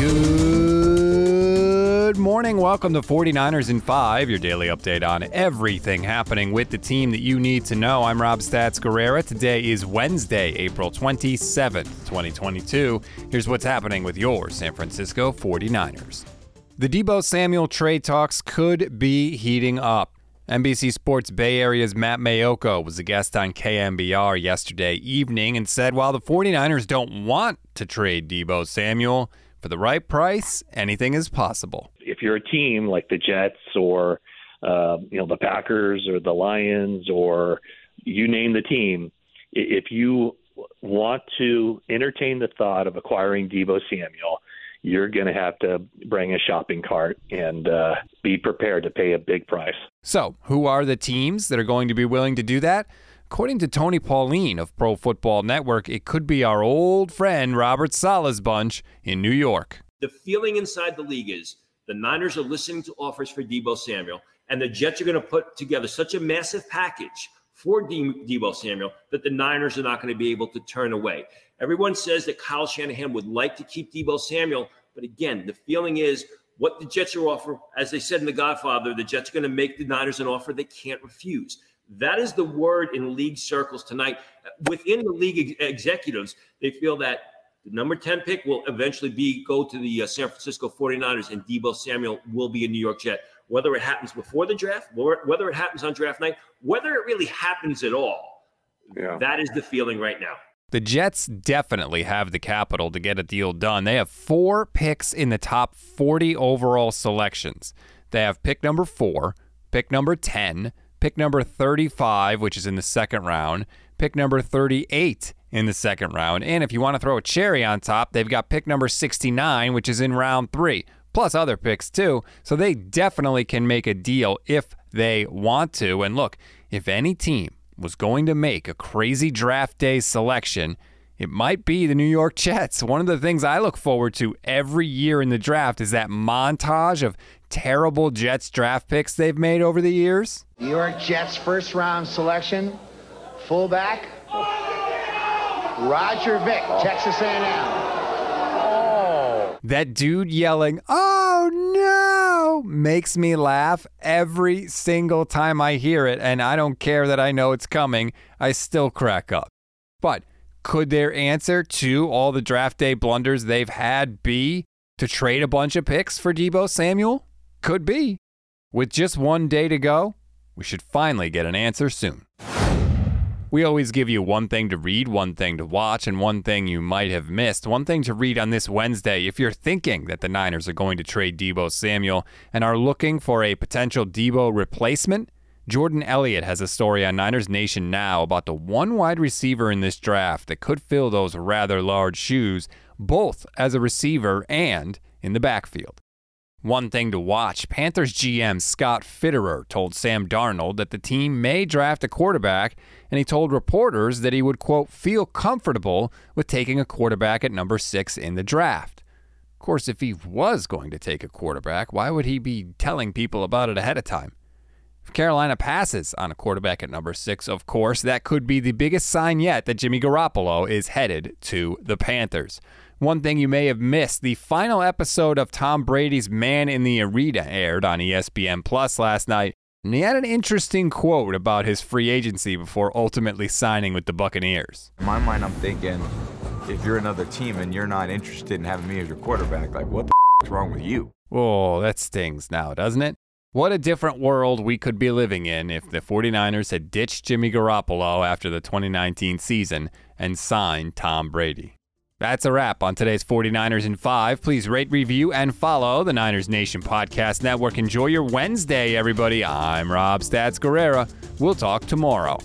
Good morning. Welcome to 49ers in 5, your daily update on everything happening with the team that you need to know. I'm Rob Stats Guerrera. Today is Wednesday, April 27th, 2022. Here's what's happening with your San Francisco 49ers. The Deebo Samuel trade talks could be heating up. NBC Sports Bay Area's Matt Maiocco was a guest on KNBR yesterday evening and said while the 49ers don't want to trade Deebo Samuel, for the right price, anything is possible. If you're a team like the Jets or uh, you know the Packers or the Lions or you name the team, if you want to entertain the thought of acquiring Deebo Samuel, you're going to have to bring a shopping cart and uh, be prepared to pay a big price. So, who are the teams that are going to be willing to do that? According to Tony Pauline of Pro Football Network, it could be our old friend Robert Saleh's bunch in New York. The feeling inside the league is the Niners are listening to offers for Deebo Samuel, and the Jets are going to put together such a massive package for De- Deebo Samuel that the Niners are not going to be able to turn away. Everyone says that Kyle Shanahan would like to keep Deebo Samuel, but again, the feeling is what the Jets are offering, as they said in The Godfather, the Jets are going to make the Niners an offer they can't refuse. That is the word in league circles tonight. Within the league ex- executives, they feel that the number 10 pick will eventually be go to the uh, San Francisco 49ers and Deebo Samuel will be a New York Jet. Whether it happens before the draft, whether it happens on draft night, whether it really happens at all, yeah. that is the feeling right now. The Jets definitely have the capital to get a deal done. They have four picks in the top 40 overall selections. They have pick number four, pick number 10, pick number 35, which is in the second round, pick number 38 in the second round. And if you want to throw a cherry on top, they've got pick number 69, which is in round three, plus other picks too. So they definitely can make a deal if they want to. And look, if any team was going to make a crazy draft day selection, it might be the New York Jets. One of the things I look forward to every year in the draft is that montage of terrible Jets draft picks they've made over the years? New York Jets first round selection, fullback, Roger Vick, Texas A&M. Oh. That dude yelling, "Oh no!" makes me laugh every single time I hear it, and I don't care that I know it's coming. I still crack up. But could their answer to all the draft day blunders they've had be to trade a bunch of picks for Deebo Samuel? Could be. With just one day to go, we should finally get an answer soon. We always give you one thing to read, one thing to watch, and one thing you might have missed. One thing to read on this Wednesday if you're thinking that the Niners are going to trade Deebo Samuel and are looking for a potential Deebo replacement, Jordan Elliott has a story on Niners Nation now about the one wide receiver in this draft that could fill those rather large shoes, both as a receiver and in the backfield. One thing to watch Panthers GM Scott Fitterer told Sam Darnold that the team may draft a quarterback, and he told reporters that he would, quote, feel comfortable with taking a quarterback at number six in the draft. Of course, if he was going to take a quarterback, why would he be telling people about it ahead of time? If Carolina passes on a quarterback at number six, of course, that could be the biggest sign yet that Jimmy Garoppolo is headed to the Panthers. One thing you may have missed the final episode of Tom Brady's Man in the Arena aired on ESPN Plus last night, and he had an interesting quote about his free agency before ultimately signing with the Buccaneers. In my mind, I'm thinking if you're another team and you're not interested in having me as your quarterback, like what the f- is wrong with you? Oh, that stings now, doesn't it? What a different world we could be living in if the 49ers had ditched Jimmy Garoppolo after the 2019 season and signed Tom Brady. That's a wrap on today's 49ers in 5. Please rate, review, and follow the Niners Nation Podcast Network. Enjoy your Wednesday, everybody. I'm Rob Stats Guerrera. We'll talk tomorrow.